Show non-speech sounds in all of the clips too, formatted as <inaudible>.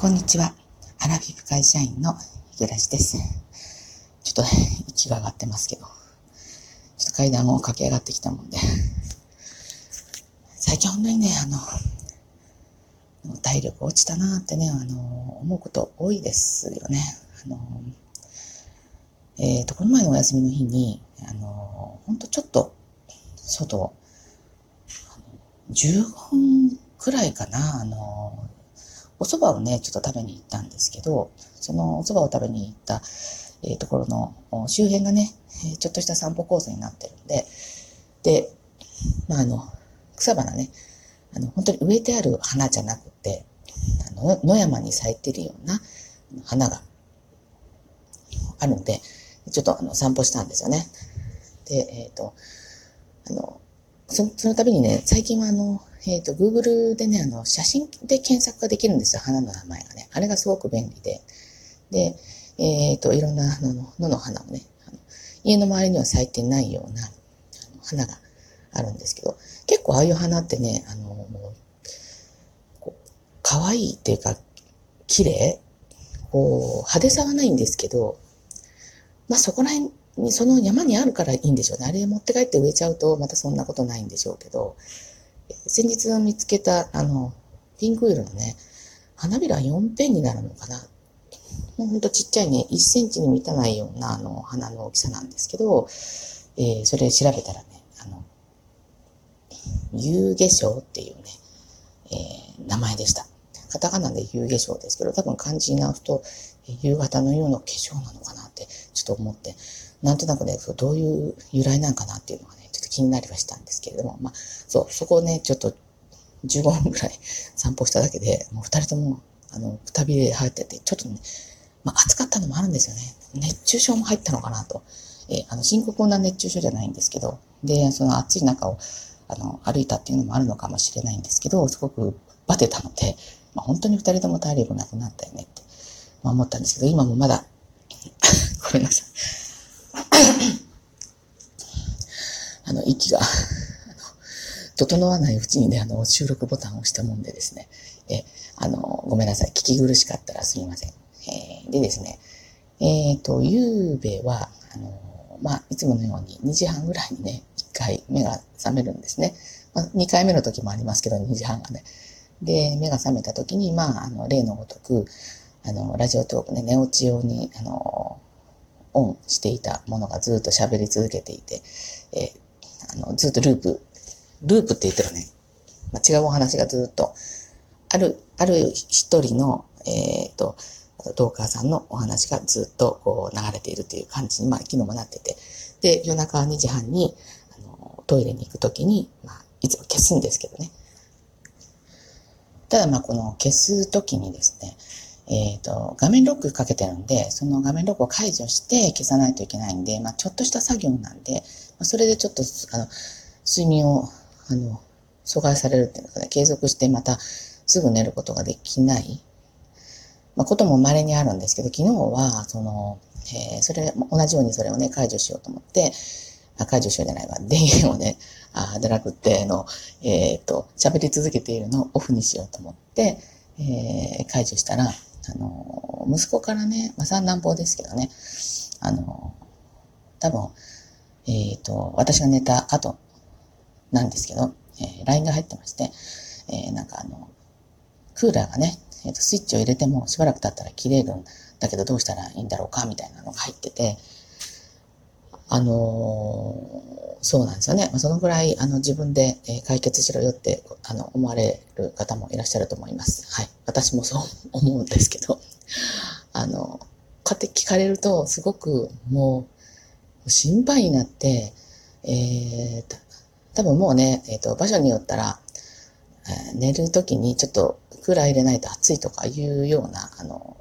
こんにちは。アラフィフ会社員の日暮です。ちょっとね、息が上がってますけど、ちょっと階段を駆け上がってきたもんで、最近本当にね、あの、体力落ちたなってね、あの、思うこと多いですよね。あの、えっ、ー、と、この前のお休みの日に、あの、ほんとちょっと、外、15分くらいかな、あの、お蕎麦をね、ちょっと食べに行ったんですけど、そのお蕎麦を食べに行った、えー、ところの周辺がね、ちょっとした散歩コースになってるんで、で、まあ、あの、草花ね、あの、本当に植えてある花じゃなくて、あの、野山に咲いてるような花があるんで、ちょっとあの散歩したんですよね。で、えっ、ー、と、あの、そのその度にね、最近はあの、えっ、ー、と、Google でね、あの、写真で検索ができるんですよ、花の名前がね。あれがすごく便利で。で、えっ、ー、と、いろんな野の野の花をね、あの家の周りには咲いてないような花があるんですけど、結構ああいう花ってね、あの、もう、こう可愛いっていうか、綺麗こう、派手さはないんですけど、まあそこら辺に、その山にあるからいいんでしょうね。あれ持って帰って植えちゃうと、またそんなことないんでしょうけど、先日見つけた、あの、ピンク色のね、花びら4ペンになるのかな。もうほんとちっちゃいね、1センチに満たないような、あの、花の大きさなんですけど、えー、それ調べたらね、あの、遊化粧っていうね、えー、名前でした。カタカナで遊化粧ですけど、多分漢字に直すと、夕方のような化粧なのかなって、ちょっと思って、なんとなくね、どういう由来なんかなっていうのがね、と気になりはしたんですけれども、まあ、そう、そこをね、ちょっと15分くらい散歩しただけで、もう二人とも、あの、くたびれ入ってて、ちょっとね、まあ、暑かったのもあるんですよね。熱中症も入ったのかなと。え、あの、深刻な熱中症じゃないんですけど、で、その暑い中を、あの、歩いたっていうのもあるのかもしれないんですけど、すごくバテたので、まあ、本当に二人とも体力なくなったよねって、まあ、思ったんですけど、今もまだ <laughs> ごめんなさい。あの、息が整わないうちにね、あの、収録ボタンを押したもんでですね、え、あの、ごめんなさい。聞き苦しかったらすみません。えー、でですね、えっ、ー、と、ゆうべは、あの、まあ、いつものように2時半ぐらいにね、1回目が覚めるんですね。まあ、2回目の時もありますけど、2時半がね。で、目が覚めた時に、まあ、あの、例のごとく、あの、ラジオトークね、寝落ち用に、あの、オンしていたものがずっと喋り続けていて、えー、あの、ずっとループ、ループって言ったらね、まあ、違うお話がずっと、ある、ある一人の、えっ、ー、と、トーカーさんのお話がずっとこう流れているという感じに、まあ、昨日もなってて、で、夜中2時半に、あの、トイレに行くときに、まあ、いつも消すんですけどね。ただまあ、この消すときにですね、えっ、ー、と、画面ロックかけてるんで、その画面ロックを解除して消さないといけないんで、まあ、ちょっとした作業なんで、それでちょっと、あの、睡眠を、あの、阻害されるっていうのかね、継続してまたすぐ寝ることができない、まあ、ことも稀にあるんですけど、昨日は、その、えー、それ、同じようにそれをね、解除しようと思って、あ解除しようじゃないわ、電源をね、あでなくて、の、えっ、ー、と、喋り続けているのをオフにしようと思って、えー、解除したら、あの、息子からね、まあ、三男坊ですけどね、あの、多分、えっ、ー、と、私が寝た後なんですけど、えー、LINE が入ってまして、えー、なんかあの、クーラーがね、え、ー、と、スイッチを入れてもしばらく経ったら切れるんだけどどうしたらいいんだろうかみたいなのが入ってて、あのそうなんですよね。そのぐらい、あの、自分で、え解決しろよって、あの、思われる方もいらっしゃると思います。はい。私もそう思うんですけど、あの、こうやって聞かれると、すごくもう、心配になって、えー、多分もうね、えっ、ー、と、場所によったら、えー、寝るときにちょっとクーラー入れないと暑いとかいうような、あの、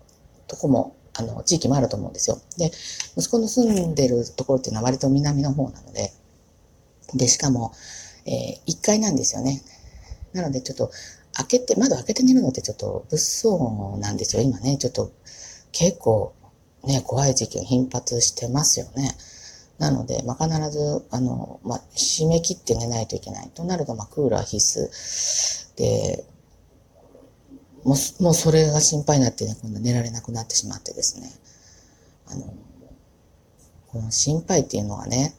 とこもあの、地域もあると思うんですよ。で、息子の住んでるところっていうのは割と南の方なので、で、しかも、えー、1階なんですよね。なので、ちょっと、開けて、窓開けて寝るのってちょっと物騒なんですよ。今ね、ちょっと、結構、ね、怖い時期が頻発してますよね。なので、まあ、必ず、あの、まあ、締め切って寝ないといけない。となると、まあ、クーラー必須。で、もう、もうそれが心配になってね、今度寝られなくなってしまってですね。あの、この心配っていうのはね、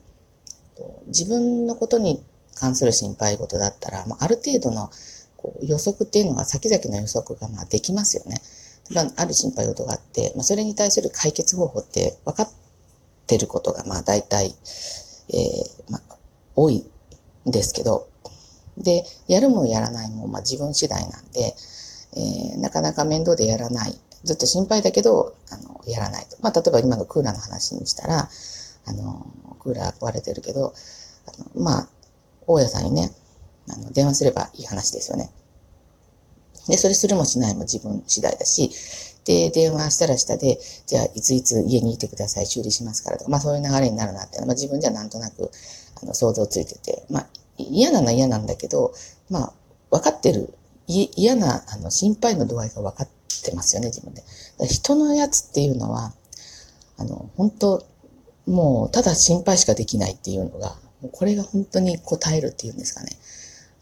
自分のことに関する心配事だったら、まあ、ある程度のこう予測っていうのが先々の予測がまあできますよね。ある心配事があって、まあ、それに対する解決方法って分かってることがまあ大体、えー、まあ、多いんですけど、で、やるもやらないもまあ自分次第なんで、えー、なかなか面倒でやらない。ずっと心配だけど、あの、やらないと。まあ、例えば今のクーラーの話にしたら、あの、クーラー壊れてるけど、あのまあ、大家さんにね、あの、電話すればいい話ですよね。で、それするもしないも自分次第だし、で、電話したらしたで、じゃあ、いついつ家にいてください、修理しますからとか、まあそういう流れになるなっていうのは、まあ自分じゃなんとなく、あの、想像ついてて、まあ嫌なのは嫌なんだけど、まあ、分かってる、嫌な、あの、心配の度合いが分かってますよね、自分で。人のやつっていうのは、あの、本当もう、ただ心配しかできないっていうのが、これが本当に答えるっていうんですかね。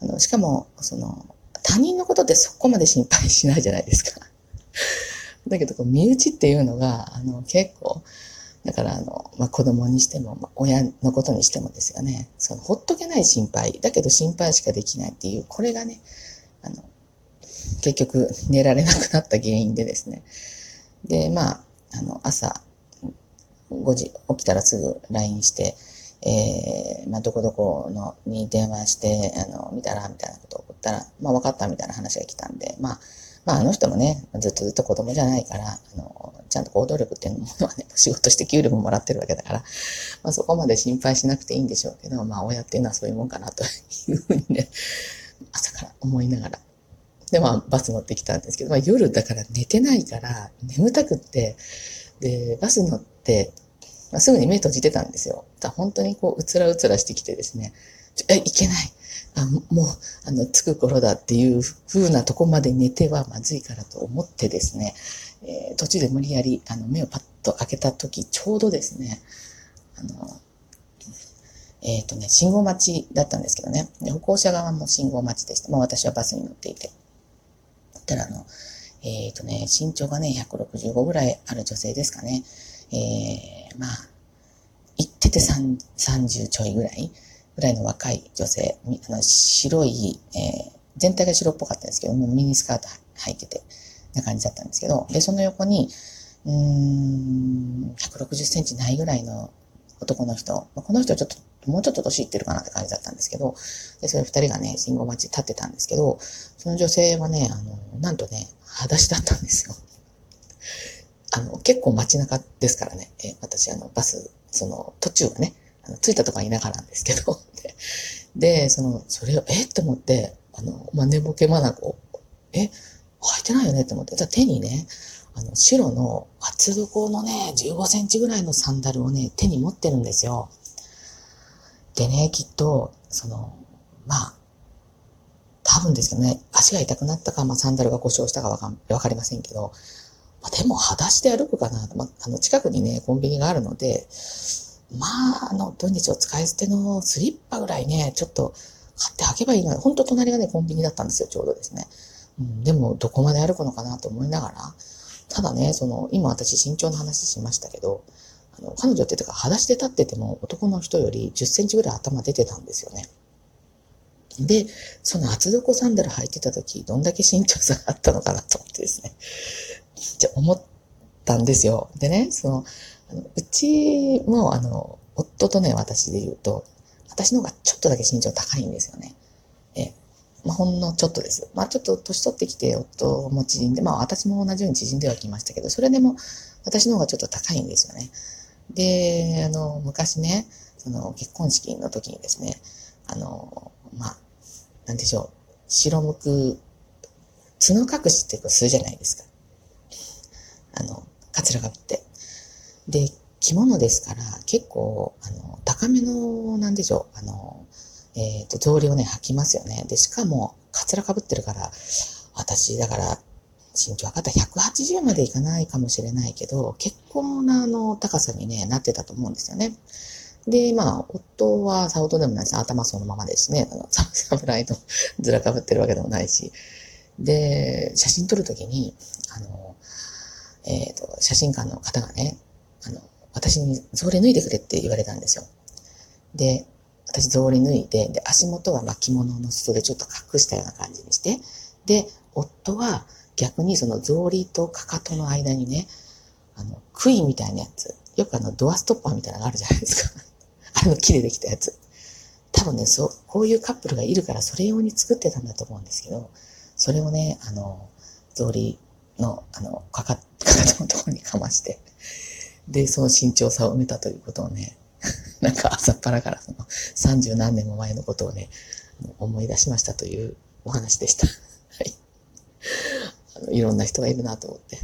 あの、しかも、その、他人のことでそこまで心配しないじゃないですか。だけど、身内っていうのが、あの、結構、だから、あの、まあ、子供にしても、まあ、親のことにしてもですよね。その、ほっとけない心配、だけど心配しかできないっていう、これがね、あの、結局、寝られなくなった原因でですね。で、まあ、あの、朝、5時起きたらすぐ LINE して、えー、まあ、どこどこのに電話して、あの、見たら、みたいなことを送ったら、まあ、分かったみたいな話が来たんで、まあ、まあ、あの人もね、ずっとずっと子供じゃないから、あの、ちゃんと行動力っていうものはね、仕事して給料ももらってるわけだから、まあ、そこまで心配しなくていいんでしょうけど、まあ、親っていうのはそういうもんかなというふうにね、朝から思いながら。で、まあ、バス乗ってきたんですけど、まあ、夜だから寝てないから、眠たくって、で、バス乗って、まあ、すぐに目閉じてたんですよ。だ本当にこう、うつらうつらしてきてですね、え、いけない。あもう、あの、着く頃だっていう風なとこまで寝てはまずいからと思ってですね、えー、途中で無理やり、あの、目をパッと開けた時、ちょうどですね、あの、えっ、ー、とね、信号待ちだったんですけどね、歩行者側も信号待ちでした。もう私はバスに乗っていて。たら、あの、えっ、ー、とね、身長がね、165ぐらいある女性ですかね。えー、まあ、言ってて30ちょいぐらいぐらいの若い女性、あの白い、えー、全体が白っぽかったんですけども、ミニスカート履いてて、な感じだったんですけど、で、その横に、うーん、160センチないぐらいの男の人、この人ちょっと、もうちょっと年いってるかなって感じだったんですけど、で、それ二人がね、信号待ち立ってたんですけど、その女性はね、あの、なんとね、裸足だったんですよ。あの、結構街中ですからね、え私、あの、バス、その、途中はね、着いたとこは田舎なんですけど、<laughs> で、その、それを、え？って思って、あの、まあ、寝ぼけまなこ、え、履いてないよね？って思って、じゃ手にね、あの、白の厚底のね、15センチぐらいのサンダルをね、手に持ってるんですよ。でね、きっと、その、まあ、多分ですけどね、足が痛くなったか、まあ、サンダルが故障したかわかかりませんけど、まあ、でも、裸足で歩くかな、まあ、あの、近くにね、コンビニがあるので、まあ、あの、土日を使い捨てのスリッパぐらいね、ちょっと買って履けばいいのに、ほんと隣がね、コンビニだったんですよ、ちょうどですね。うん、でも、どこまで歩くのかなと思いながら、ただね、その、今私身長の話しましたけど、あの、彼女っていうか、裸足で立ってても男の人より10センチぐらい頭出てたんですよね。で、その厚底サンダル履いてた時、どんだけ身長差があったのかなと思ってですね、じゃ思ったんですよ。でね、その、あのうちも、あの、夫とね、私で言うと、私の方がちょっとだけ身長高いんですよね。え、まあ、ほんのちょっとです。まあ、ちょっと年取ってきて、夫も縮んで、まあ、私も同じように縮んではきましたけど、それでも、私の方がちょっと高いんですよね。で、あの、昔ね、その、結婚式の時にですね、あの、まあ、なんでしょう、白むく、角隠しってするじゃないですか。あの、カツラかぶって。で、着物ですから、結構、あの、高めの、なんでしょう、あの、えっ、ー、と、草履をね、履きますよね。で、しかも、カツラかぶってるから、私、だから、身長測ったら180までいかないかもしれないけど、結構な、あの、高さにね、なってたと思うんですよね。で、まあ、夫はさほどでもないし、頭そのままですね。あの、侍のずらかぶってるわけでもないし。で、写真撮るときに、あの、えっ、ー、と、写真館の方がね、あの、私に草履脱いでくれって言われたんですよ。で、私草履脱いで、で、足元は巻物の裾でちょっと隠したような感じにして、で、夫は逆にその草履とかかとの間にね、あの、杭みたいなやつ、よくあの、ドアストッパーみたいなのがあるじゃないですか。<laughs> あの木でできたやつ。多分ね、そう、こういうカップルがいるからそれ用に作ってたんだと思うんですけど、それをね、あの、草履の、あの、かか、<laughs> かかとのところにかまして、で、その慎重さを埋めたということをね、<laughs> なんか朝っぱらからその30何年も前のことをね、思い出しましたというお話でした。<laughs> はい。あのいろんな人がいるなと思って。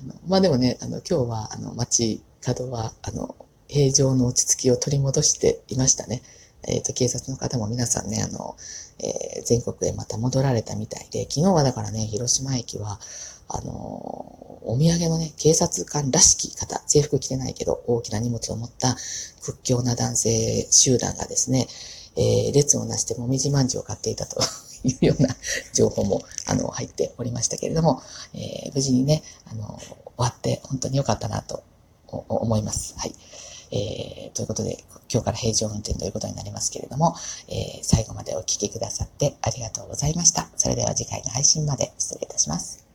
あのまあでもね、あの今日はあの街角はあの平常の落ち着きを取り戻していましたね。えっ、ー、と、警察の方も皆さんね、あの、えー、全国へまた戻られたみたいで、昨日はだからね、広島駅は、あの、お土産のね、警察官らしき方、制服着てないけど、大きな荷物を持った屈強な男性集団がですね、えー、列をなしてもみじまんじを買っていたと <laughs> いうような情報も、あの、入っておりましたけれども、えー、無事にね、あの、終わって本当に良かったなと思います。はい。えー、ということで、今日から平常運転ということになりますけれども、えー、最後までお聴きくださってありがとうございました。それでは次回の配信まで失礼いたします。